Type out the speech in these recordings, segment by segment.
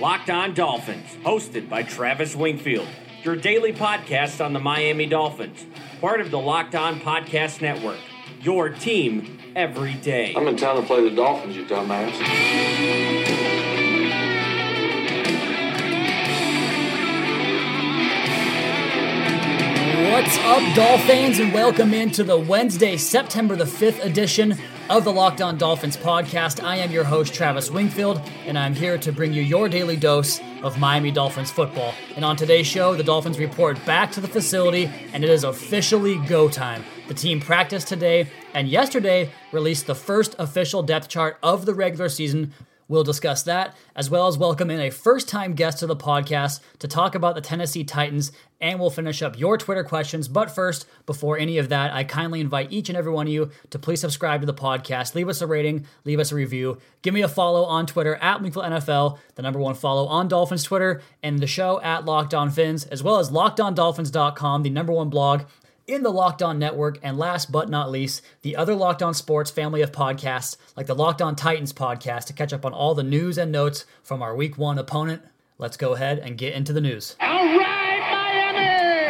Locked On Dolphins, hosted by Travis Wingfield, your daily podcast on the Miami Dolphins, part of the Locked On Podcast Network. Your team every day. I'm in town to play the Dolphins, you dumbass. What's up, Dolphins, and welcome into the Wednesday, September the 5th edition of the Locked On Dolphins podcast. I am your host, Travis Wingfield, and I'm here to bring you your daily dose of Miami Dolphins football. And on today's show, the Dolphins report back to the facility, and it is officially go time. The team practiced today and yesterday released the first official depth chart of the regular season We'll discuss that, as well as welcome in a first time guest to the podcast to talk about the Tennessee Titans, and we'll finish up your Twitter questions. But first, before any of that, I kindly invite each and every one of you to please subscribe to the podcast, leave us a rating, leave us a review, give me a follow on Twitter at NFL, the number one follow on Dolphins Twitter, and the show at Locked On Fins, as well as LockedOnDolphins.com, the number one blog in the Locked On Network, and last but not least, the other Locked On Sports family of podcasts, like the Locked On Titans podcast, to catch up on all the news and notes from our week one opponent. Let's go ahead and get into the news. All right!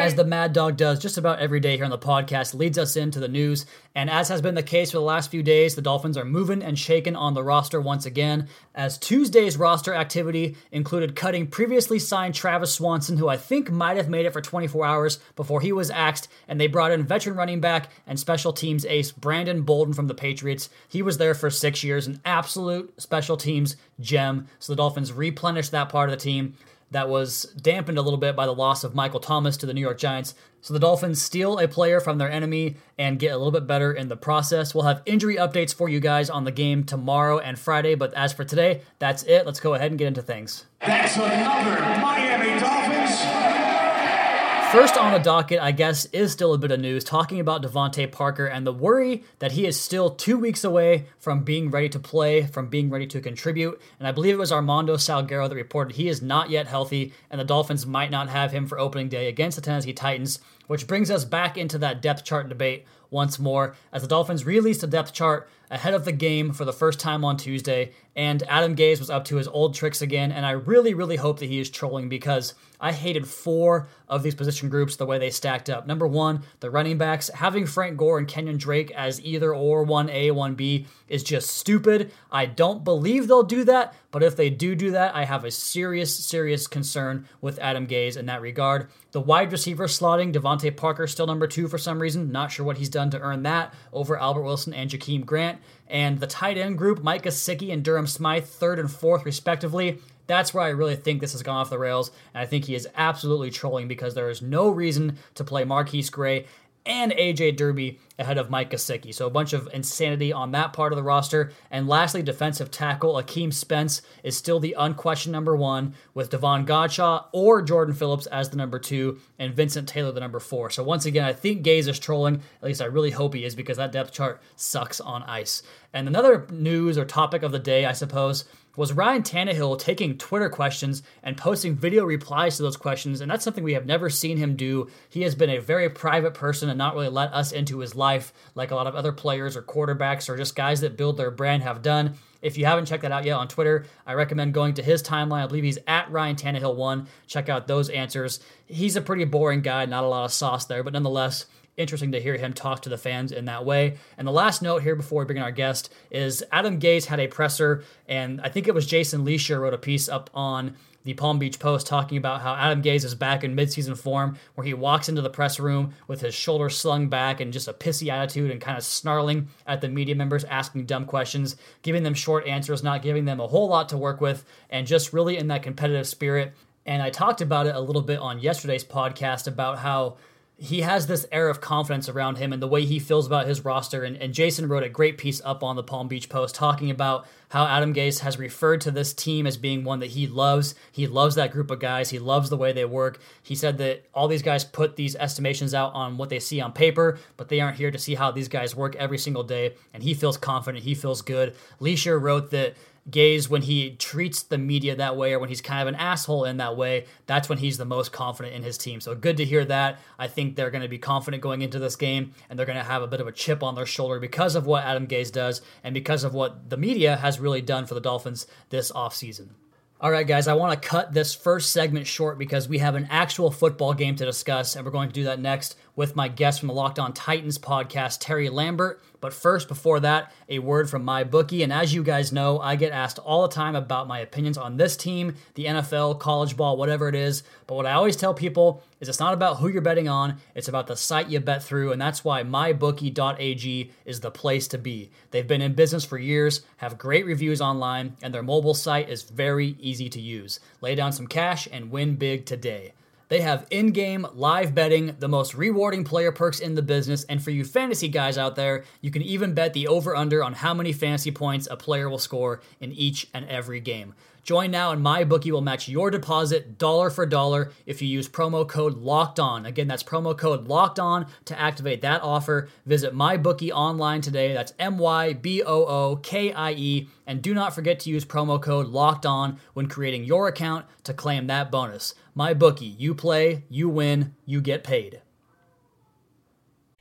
As the Mad Dog does just about every day here on the podcast, leads us into the news. And as has been the case for the last few days, the Dolphins are moving and shaking on the roster once again, as Tuesday's roster activity included cutting previously signed Travis Swanson, who I think might have made it for 24 hours before he was axed, and they brought in veteran running back and special teams ace Brandon Bolden from the Patriots. He was there for six years, an absolute special teams gem. So the Dolphins replenished that part of the team that was dampened a little bit by the loss of Michael Thomas to the New York Giants. So the Dolphins steal a player from their enemy and get a little bit better in the process. We'll have injury updates for you guys on the game tomorrow and Friday, but as for today, that's it. Let's go ahead and get into things. That's another Miami Dolphins First on the docket, I guess, is still a bit of news talking about DeVante Parker and the worry that he is still two weeks away from being ready to play, from being ready to contribute. And I believe it was Armando Salguero that reported he is not yet healthy, and the Dolphins might not have him for opening day against the Tennessee Titans, which brings us back into that depth chart debate once more as the Dolphins released a depth chart ahead of the game for the first time on Tuesday, and Adam Gase was up to his old tricks again. And I really, really hope that he is trolling because I hated four of these position groups the way they stacked up. Number one, the running backs. Having Frank Gore and Kenyon Drake as either or 1A, 1B is just stupid. I don't believe they'll do that, but if they do do that, I have a serious, serious concern with Adam Gase in that regard. The wide receiver slotting, DeVante Parker still number two for some reason. Not sure what he's done to earn that over Albert Wilson and Jakeem Grant. And the tight end group, Mike Gesicki and Durham Smythe, third and fourth respectively. That's where I really think this has gone off the rails, and I think he is absolutely trolling because there is no reason to play MarQueis Gray and AJ Derby ahead of Mike Gesicki. So a bunch of insanity on that part of the roster. And lastly, defensive tackle Akeem Spence is still the unquestioned number one, with Davon Godchaux or Jordan Phillips as the number two, and Vincent Taylor the number four. So once again, I think Gase is trolling. At least I really hope he is because that depth chart sucks on ice. And another news or topic of the day, I suppose, was Ryan Tannehill taking Twitter questions and posting video replies to those questions, and that's something we have never seen him do. He has been a very private person and not really let us into his life like a lot of other players or quarterbacks or just guys that build their brand have done. If you haven't checked that out yet on Twitter, I recommend going to his timeline. I believe he's at Ryan Tannehill1. Check out those answers. He's a pretty boring guy, not a lot of sauce there, but nonetheless, interesting to hear him talk to the fans in that way. And the last note here before we bring in our guest is Adam Gase had a presser, and I think it was Jason Lieser wrote a piece up on the Palm Beach Post talking about how Adam Gase is back in midseason form, where he walks into the press room with his shoulders slung back and just a pissy attitude and kind of snarling at the media members, asking dumb questions, giving them short answers, not giving them a whole lot to work with, and just really in that competitive spirit. And I talked about it a little bit on yesterday's podcast about how he has this air of confidence around him and the way he feels about his roster. And, and Jason wrote a great piece up on the Palm Beach Post talking about how Adam Gase has referred to this team as being one that he loves. He loves that group of guys. He loves the way they work. He said that all these guys put these estimations out on what they see on paper, but they aren't here to see how these guys work every single day. And he feels confident. He feels good. Lieser wrote that Gase when he treats the media that way or when he's kind of an asshole in that way, that's when he's the most confident in his team. So good to hear that. I think they're going to be confident going into this game and they're going to have a bit of a chip on their shoulder because of what Adam Gase does and because of what the media has really done for the Dolphins this offseason. All right, guys, I want to cut this first segment short because we have an actual football game to discuss, and we're going to do that next with my guest from the Locked On Titans podcast, Terry Lambert. But first, before that, a word from my bookie. And as you guys know, I get asked all the time about my opinions on this team, the NFL, college ball, whatever it is. But what I always tell people is it's not about who you're betting on, it's about the site you bet through. And that's why mybookie.ag is the place to be. They've been in business for years, have great reviews online, and their mobile site is very easy to use. Lay down some cash and win big today. They have in game live betting, the most rewarding player perks in the business, and for you fantasy guys out there, you can even bet the over under on how many fantasy points a player will score in each and every game. Join now and MyBookie will match your deposit dollar for dollar if you use promo code LOCKED ON. Again, that's promo code LOCKED ON to activate that offer. Visit MyBookie online today. That's M Y B O O K I E. And do not forget to use promo code LOCKED ON when creating your account to claim that bonus. MyBookie, you play, you win, you get paid.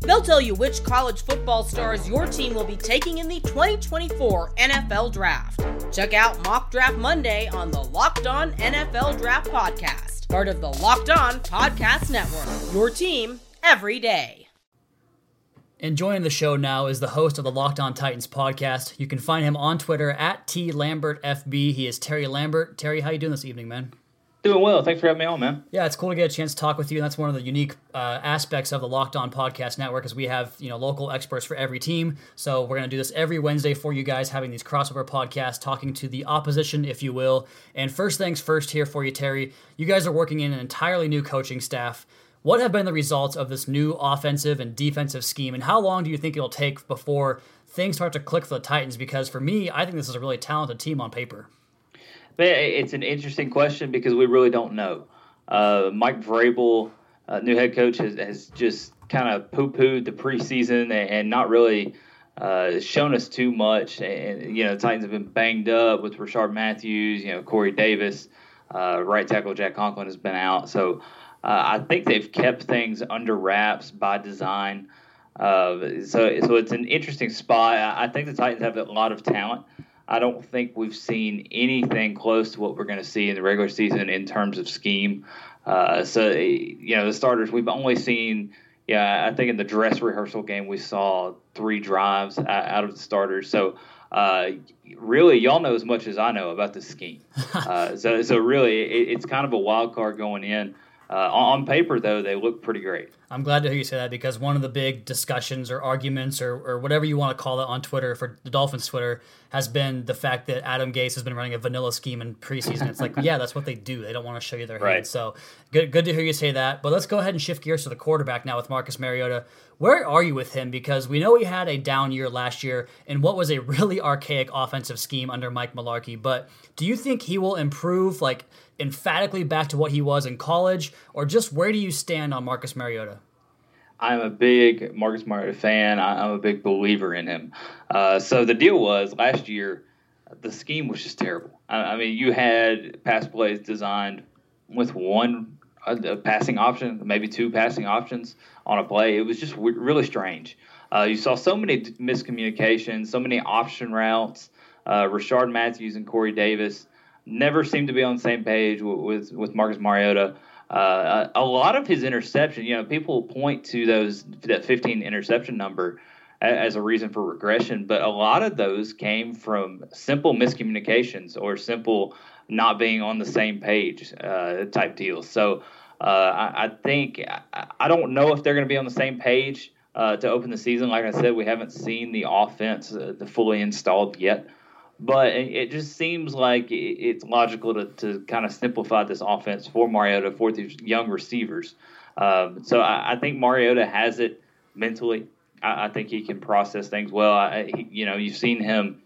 They'll tell you which college football stars your team will be taking in the 2024 NFL Draft. Check out Mock Draft Monday on the Locked On NFL Draft Podcast part of the Locked On Podcast Network. Your team every day. And joining the show now is the host of the Locked On Titans podcast. You can find him on Twitter at T Lambert FB. He is Terry Lambert. Terry, how you doing this evening, man? Doing well. Thanks for having me on, man. Yeah, it's cool to get a chance to talk with you. And that's one of the unique uh, aspects of the Locked On Podcast Network is we have you know local experts for every team. So we're going to do this every Wednesday for you guys, having these crossover podcasts, talking to the opposition, if you will. And first things first, here for you, Terry. You guys are working in an entirely new coaching staff. What have been the results of this new offensive and defensive scheme, and how long do you think it'll take before things start to click for the Titans? Because for me, I think this is a really talented team on paper. It's an interesting question because we really don't know. Uh, Mike Vrabel, uh, new head coach, has, has just kind of poo pooed the preseason and, and not really uh, shown us too much. And, you know, the Titans have been banged up with Rishard Matthews, you know, Corey Davis, uh, right tackle Jack Conklin has been out. So uh, I think they've kept things under wraps by design. Uh, so, so it's an interesting spot. I think the Titans have a lot of talent. I don't think we've seen anything close to what we're going to see in the regular season in terms of scheme. Uh, so, you know, the starters, we've only seen, yeah, I think in the dress rehearsal game, we saw three drives out of the starters. So, uh, really, y'all know as much as I know about the scheme. Uh, so, so really, it, it's kind of a wild card going in. Uh, on paper, though, they look pretty great. I'm glad to hear you say that because one of the big discussions or arguments or, or whatever you want to call it on Twitter for the Dolphins Twitter has been the fact that Adam Gase has been running a vanilla scheme in preseason. It's like, yeah, that's what they do. They don't want to show you their right. hand. So good, good to hear you say that. But let's go ahead and shift gears to the quarterback now with Marcus Mariota. Where are you with him? Because we know he had a down year last year in what was a really archaic offensive scheme under Mike Mularkey. But do you think he will improve? Like emphatically back to what he was in college, or just where do you stand on Marcus Mariota? I'm a big Marcus Mariota fan. I'm a big believer in him. Uh, so the deal was last year, the scheme was just terrible. I, I mean, you had pass plays designed with one a passing option, maybe two passing options on a play. It was just w- really strange. Uh, you saw so many miscommunications, so many option routes. Uh, Rishard Matthews and Corey Davis never seemed to be on the same page with with, with Marcus Mariota. Uh, a, lot of his interception, you know, people point to those that 15 interception number as a reason for regression, but a lot of those came from simple miscommunications or simple, not being on the same page uh, type deals. So uh, I, I, think I, I, don't know if they're going to be on the same page uh, to open the season. Like I said, we haven't seen the offense uh, fully installed yet. But it just seems like it's logical to, to kind of simplify this offense for Mariota for these young receivers. Um, so I, I, think Mariota has it mentally. I, I, think he can process things well. I, he, you know, you've seen him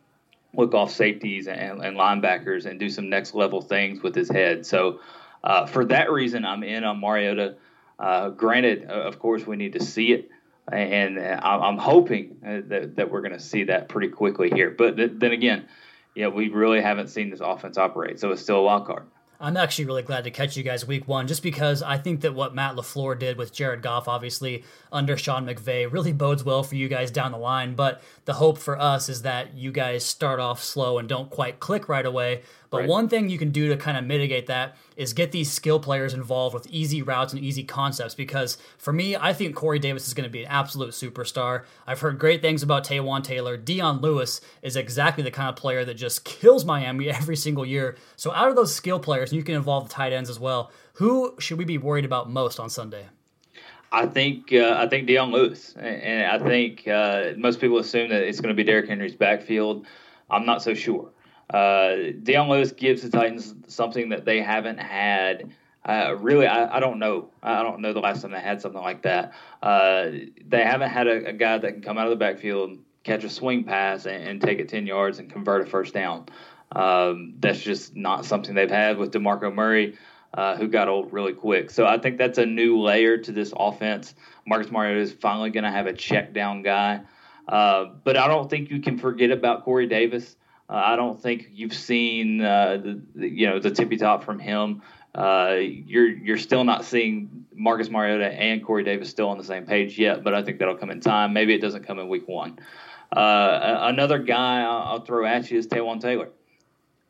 look off safeties and, and, linebackers and do some next level things with his head. So uh, for that reason, I'm in on Mariota. Uh, granted, of course, we need to see it, and I'm hoping uh, that, that we're going to see that pretty quickly here. But then again, yeah, we really haven't seen this offense operate, so it's still a wild card. I'm actually really glad to catch you guys week one, just because I think that what Matt LaFleur did with Jared Goff, obviously under Sean McVay, really bodes well for you guys down the line. But the hope for us is that you guys start off slow and don't quite click right away. But right. one thing you can do to kind of mitigate that is get these skill players involved with easy routes and easy concepts. Because for me, I think Corey Davis is going to be an absolute superstar. I've heard great things about Taywan Taylor. Dion Lewis is exactly the kind of player that just kills Miami every single year. So out of those skill players, you can involve the tight ends as well. Who should we be worried about most on Sunday? I think uh, I think Dion Lewis, and I think uh, most people assume that it's going to be Derrick Henry's backfield. I'm not so sure. Uh, Dion Lewis gives the Titans something that they haven't had. Uh, really, I, I, don't know. I don't know the last time they had something like that. Uh, they haven't had a, a, guy that can come out of the backfield, catch a swing pass, and, and take it 10 yards and convert a first down. Um, that's just not something they've had with DeMarco Murray, uh, who got old really quick. So I think that's a new layer to this offense. Marcus Mariota is finally going to have a check down guy. Uh, but I don't think you can forget about Corey Davis. Uh, I don't think you've seen uh, the, you know the tippy top from him. Uh, you're you're still not seeing Marcus Mariota and Corey Davis still on the same page yet, but I think that'll come in time. Maybe it doesn't come in week one. Uh, another guy I'll, throw at you is Taywan Taylor,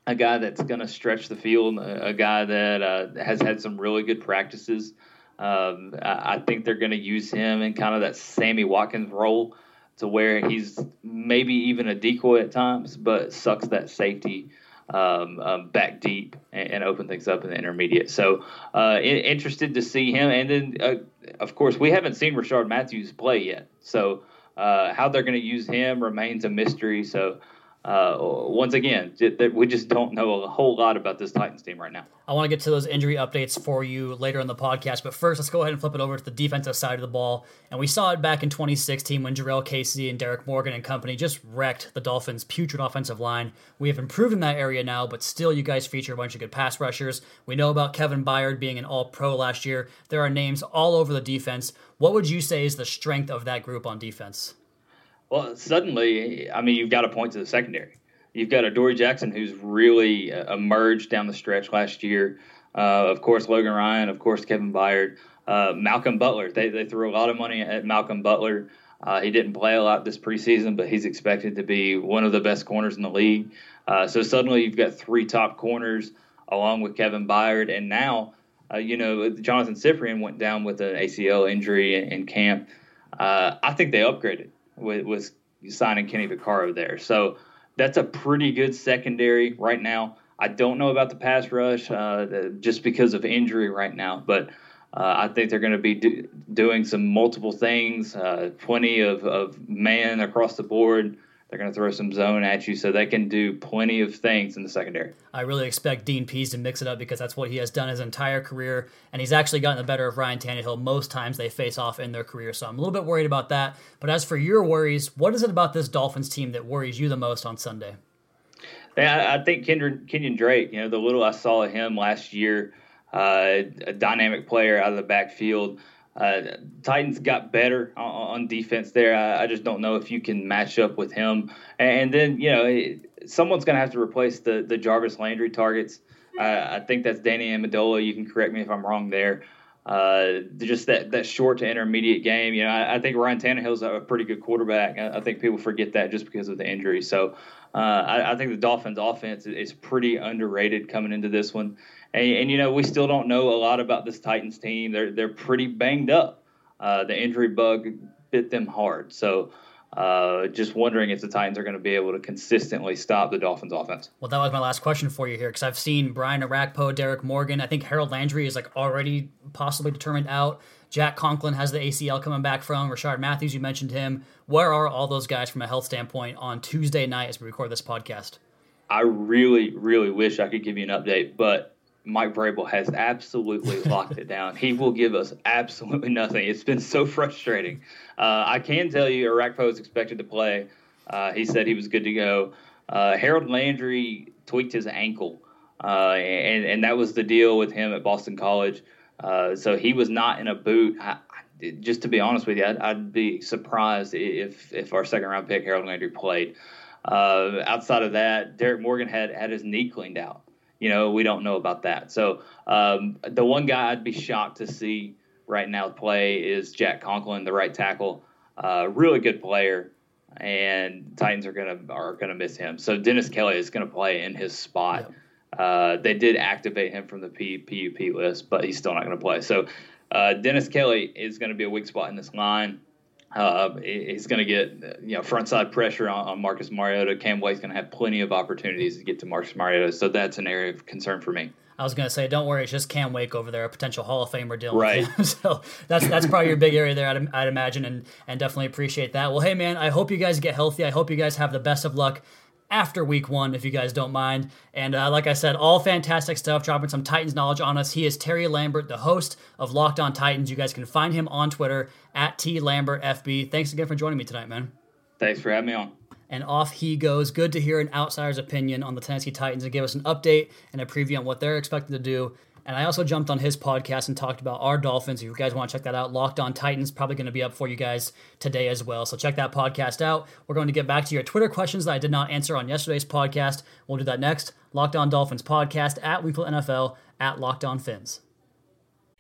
a guy that's going to stretch the field, a, a guy that uh, has had some really good practices. Um, I, I think they're going to use him in kind of that Sammy Watkins role to where he's maybe even a decoy at times, but sucks that safety um, um, back deep and, and, open things up in the intermediate. So uh, in, interested to see him. And then, uh, of course, we haven't seen Rishard Matthews play yet. So uh, how they're going to use him remains a mystery. So uh, once again, we just don't know a whole lot about this Titans team right now. I want to get to those injury updates for you later in the podcast, but first, let's go ahead and flip it over to the defensive side of the ball. And we saw it back in 2016 when Jurrell Casey and Derrick Morgan and company just wrecked the Dolphins' putrid offensive line. We have improved in that area now, but still, you guys feature a bunch of good pass rushers. We know about Kevin Byard being an All Pro last year. There are names all over the defense. What would you say is the strength of that group on defense? Well, suddenly, I mean, you've got to point to the secondary. You've got Adoree' Jackson, who's really uh, emerged down the stretch last year. Uh, of course, Logan Ryan. Of course, Kevin Byard. Uh, Malcolm Butler. They, they threw a lot of money at Malcolm Butler. Uh, he didn't play a lot this preseason, but he's expected to be one of the best corners in the league. Uh, so suddenly you've got three top corners along with Kevin Byard. And now, uh, you know, Jonathan Cyprien went down with an ACL injury in, in camp. I think they upgraded with, with signing Kenny Vaccaro there. So that's a pretty good secondary right now. I don't know about the pass rush uh, just because of injury right now, but uh, I think they're going to be do, doing some multiple things, uh, plenty of, of man across the board. They're going to throw some zone at you, so they can do plenty of things in the secondary. I really expect Dean Pees to mix it up because that's what he has done his entire career, and he's actually gotten the better of Ryan Tannehill most times they face off in their career. So I'm a little bit worried about that. But as for your worries, what is it about this Dolphins team that worries you the most on Sunday? Yeah, I think Kenyon, Kenyon Drake. You know, the little I saw of him last year, uh, a dynamic player out of the backfield. Uh, Titans got better on, on defense there. I, I, just don't know if you can match up with him. And, then, you know, someone's going to have to replace the, the Jarvis Landry targets. Uh, I think that's Danny Amendola. You can correct me if I'm wrong there. Uh, just that, that short to intermediate game. You know, I, I think Ryan Tannehill's a pretty good quarterback. I, I, think people forget that just because of the injury. So uh, I, I, think the Dolphins' offense is pretty underrated coming into this one. And, and, you know, we still don't know a lot about this Titans team. They're they're pretty banged up. Uh, the injury bug bit them hard. So Uh, just wondering if the Titans are going to be able to consistently stop the Dolphins' offense. Well, that was my last question for you here because I've seen Brian Orakpo, Derrick Morgan. I think Harold Landry is like already possibly determined out. Jack Conklin has the ACL coming back from. Rishard Matthews, you mentioned him. Where are all those guys from a health standpoint on Tuesday night as we record this podcast? I really, really wish I could give you an update, but Mike Vrabel has absolutely locked it down. He will give us absolutely nothing. It's been so frustrating. Uh, I can tell you, Orakpo is expected to play. Uh, he said he was good to go. Uh, Harold Landry tweaked his ankle, uh, and and that was the deal with him at Boston College. Uh, so he was not in a boot. I, just to be honest with you, I'd, I'd, be surprised if if our second round pick Harold Landry played. Uh, outside of that, Derrick Morgan had had his knee cleaned out. You know, we don't know about that. So um, the one guy I'd be shocked to see right now play is Jack Conklin, the right tackle. Uh, really good player, and Titans are gonna are gonna miss him. So Dennis Kelly is gonna play in his spot. Uh, they did activate him from the P, PUP list, but he's still not going to play. So uh, Dennis Kelly is going to be a weak spot in this line. Uh, he's going to get you know front side pressure on, on Marcus Mariota. Cam Wake's going to have plenty of opportunities to get to Marcus Mariota, so that's an area of concern for me. I was going to say, don't worry, it's just Cam Wake over there, a potential Hall of Famer deal. Right. so that's that's probably your big area there, I'd, I'd imagine, and and definitely appreciate that. Well, hey man, I hope you guys get healthy. I hope you guys have the best of luck after week one, if you guys don't mind. And uh, like I said, all fantastic stuff, dropping some Titans knowledge on us. He is Terry Lambert, the host of Locked On Titans. You guys can find him on Twitter at T Lambert FB. Thanks again for joining me tonight, man. Thanks for having me on. And off he goes. Good to hear an outsider's opinion on the Tennessee Titans and give us an update and a preview on what they're expected to do and I also jumped on his podcast and talked about our Dolphins. If you guys want to check that out, Locked On Titans, probably going to be up for you guys today as well. So check that podcast out. We're going to get back to your Twitter questions that I did not answer on yesterday's podcast. We'll do that next. Locked On Dolphins podcast at Wingfield NFL at Locked On Fins.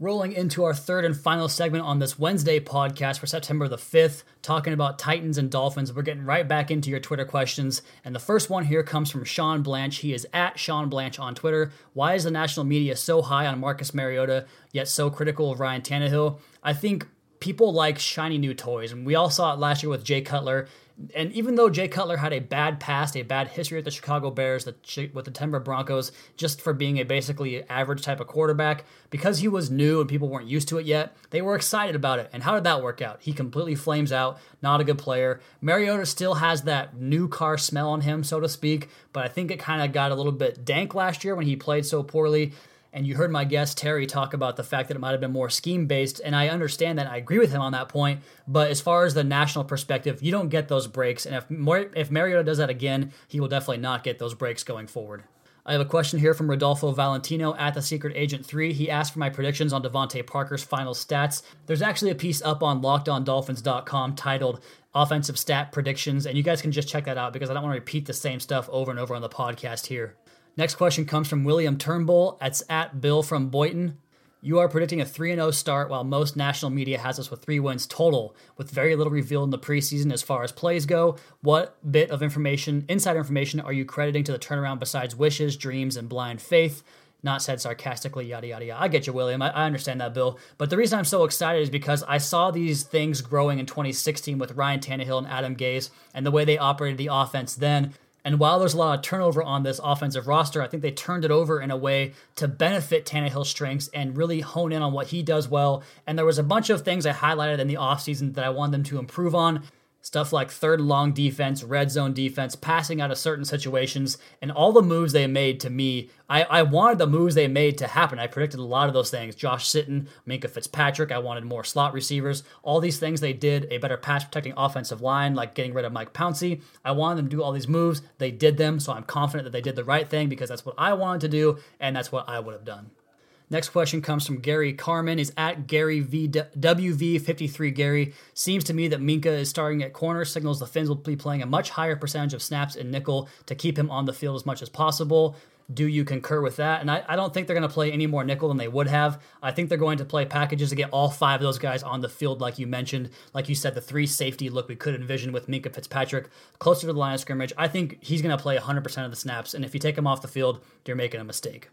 rolling into our third and final segment on this Wednesday podcast for September the 5th, talking about Titans and Dolphins. We're getting right back into your Twitter questions. And the first one here comes from Sean Blanche. He is at Sean Blanche on Twitter. Why is the national media so high on Marcus Mariota, yet so critical of Ryan Tannehill? I think people like shiny new toys. And we all saw it last year with Jay Cutler and even though Jay Cutler had a bad past, a bad history with the Chicago Bears, the, with the Denver Broncos, just for being a basically average type of quarterback, because he was new and people weren't used to it yet, they were excited about it. And how did that work out? He completely flames out, not a good player. Mariota still has that new car smell on him, so to speak, but I think it kind of got a little bit dank last year when he played so poorly. And you heard my guest Terry talk about the fact that it might have been more scheme based, and I understand that. I agree with him on that point. But as far as the national perspective, you don't get those breaks, and if Mar- if Mariota does that again, he will definitely not get those breaks going forward. I have a question here from Rodolfo Valentino at the Secret Agent 3. He asked for my predictions on DeVante Parker's final stats. There's actually a piece up on lockedondolphins.com titled Offensive Stat Predictions, and you guys can just check that out because I don't want to repeat the same stuff over and over on the podcast here. Next question comes from William Turnbull. That's at Bill from Boyton. You are predicting a 3 0 start while most national media has us with three wins total, with very little revealed in the preseason as far as plays go. What bit of information, inside information, are you crediting to the turnaround besides wishes, dreams, and blind faith? Not said sarcastically, yada, yada, yada. I get you, William. I, I understand that, Bill. But the reason I'm so excited is because I saw these things growing in 2016 with Ryan Tannehill and Adam Gase and the way they operated the offense then And while there's a lot of turnover on this offensive roster, I think they turned it over in a way to benefit Tannehill's strengths and really hone in on what he does well. And there was a bunch of things I highlighted in the offseason that I wanted them to improve on. Stuff like third long defense, red zone defense, passing out of certain situations, and all the moves they made to me. I, I wanted the moves they made to happen. I predicted a lot of those things. Josh Sitton, Minkah Fitzpatrick, I wanted more slot receivers. All these things they did, a better pass protecting offensive line, like getting rid of Mike Pouncey. I wanted them to do all these moves. They did them, so I'm confident that they did the right thing because that's what I wanted to do, and that's what I would have done. Next question comes from Gary Carmen. Is at Gary V WV53 Gary. Seems to me that Minkah is starting at corner, signals the Fins will be playing a much higher percentage of snaps in nickel to keep him on the field as much as possible. Do you concur with that? And I, I don't think they're going to play any more nickel than they would have. I think they're going to play packages to get all five of those guys on the field, like you mentioned. Like you said, the three safety look we could envision with Minkah Fitzpatrick closer to the line of scrimmage. I think he's going to play 100% of the snaps. And if you take him off the field, you're making a mistake.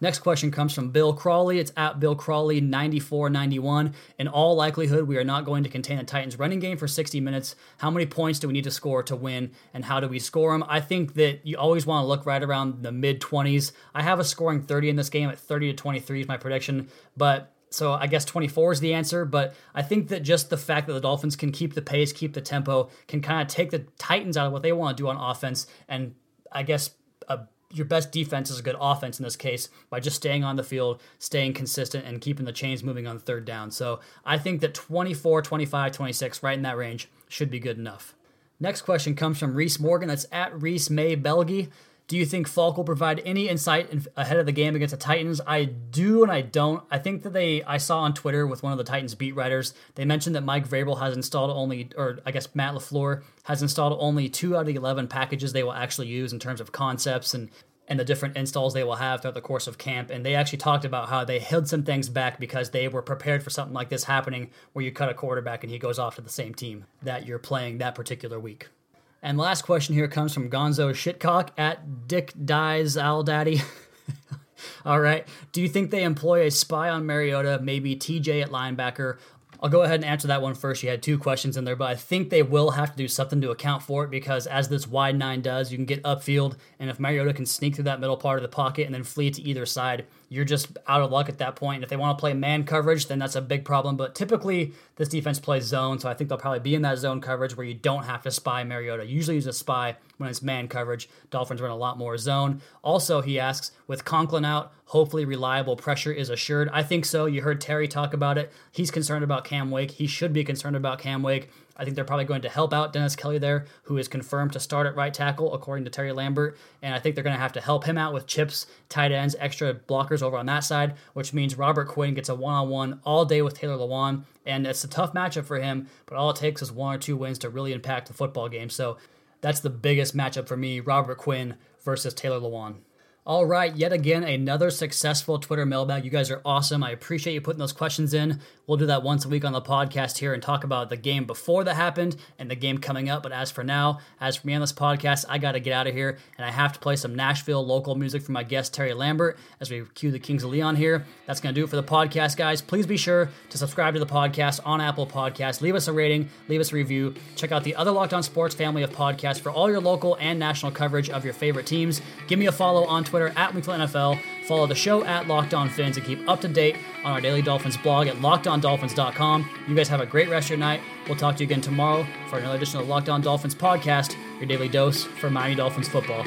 Next question comes from Bill Crawley. It's at Bill Crawley 9491. In all likelihood, we are not going to contain the Titans running game for 60 minutes. How many points do we need to score to win, and how do we score them? I think that you always want to look right around the mid 20s. I have a scoring 30 in this game at 30 to 23 is my prediction, but so I guess 24 is the answer, but I think that just the fact that the Dolphins can keep the pace, keep the tempo, can kind of take the Titans out of what they want to do on offense, and I guess your best defense is a good offense in this case by just staying on the field, staying consistent, and keeping the chains moving on third down. So I think that 24, 25, 26, right in that range, should be good enough. Next question comes from Reese Morgan. That's at Reese May Belgie. Do you think Falk will provide any insight in, ahead of the game against the Titans? I do and I don't. I think that they, I saw on Twitter with one of the Titans beat writers, they mentioned that Mike Vrabel has installed only, or I guess Matt LaFleur has installed only two out of the 11 packages they will actually use in terms of concepts and and the different installs they will have throughout the course of camp. And they actually talked about how they held some things back because they were prepared for something like this happening where you cut a quarterback and he goes off to the same team that you're playing that particular week. And last question here comes from Gonzo Shitcock at Dick Dies Al Daddy. All right. Do you think they employ a spy on Mariota, maybe TJ at linebacker? I'll go ahead and answer that one first. You had two questions in there, but I think they will have to do something to account for it because, as this wide nine does, you can get upfield, and if Mariota can sneak through that middle part of the pocket and then flee to either side, you're just out of luck at that point. And if they want to play man coverage, then that's a big problem. But typically, this defense plays zone, so I think they'll probably be in that zone coverage where you don't have to spy Mariota. Usually, use a spy when it's man coverage. Dolphins run a lot more zone. Also, he asks, with Conklin out, hopefully reliable pressure is assured. I think so. You heard Terry talk about it. He's concerned about Cam Wake. He should be concerned about Cam Wake. I think they're probably going to help out Dennis Kelly there, who is confirmed to start at right tackle, according to Terry Lambert. And I think they're going to have to help him out with chips, tight ends, extra blockers over on that side, which means Robert Quinn gets a one on one all day with Taylor Lewan. And it's a tough matchup for him, but all it takes is one or two wins to really impact the football game. So that's the biggest matchup for me Robert Quinn versus Taylor Lewan. All right, yet again, another successful Twitter mailbag. You guys are awesome. I appreciate you putting those questions in. We'll do that once a week on the podcast here and talk about the game before that happened and the game coming up. But as for now, as for me on this podcast, I got to get out of here and I have to play some Nashville local music for my guest, Terry Lambert, as we cue the Kings of Leon here. That's going to do it for the podcast, guys. Please be sure to subscribe to the podcast on Apple Podcasts. Leave us a rating, leave us a review. Check out the other Locked On Sports family of podcasts for all your local and national coverage of your favorite teams. Give me a follow on Twitter Twitter at Wingfield NFL. Follow the show at Locked On Fins and keep up to date on our Daily Dolphins blog at lockedondolphins.com. You guys have a great rest of your night. We'll talk to you again tomorrow for another edition of Locked On Dolphins podcast, your daily dose for Miami Dolphins football.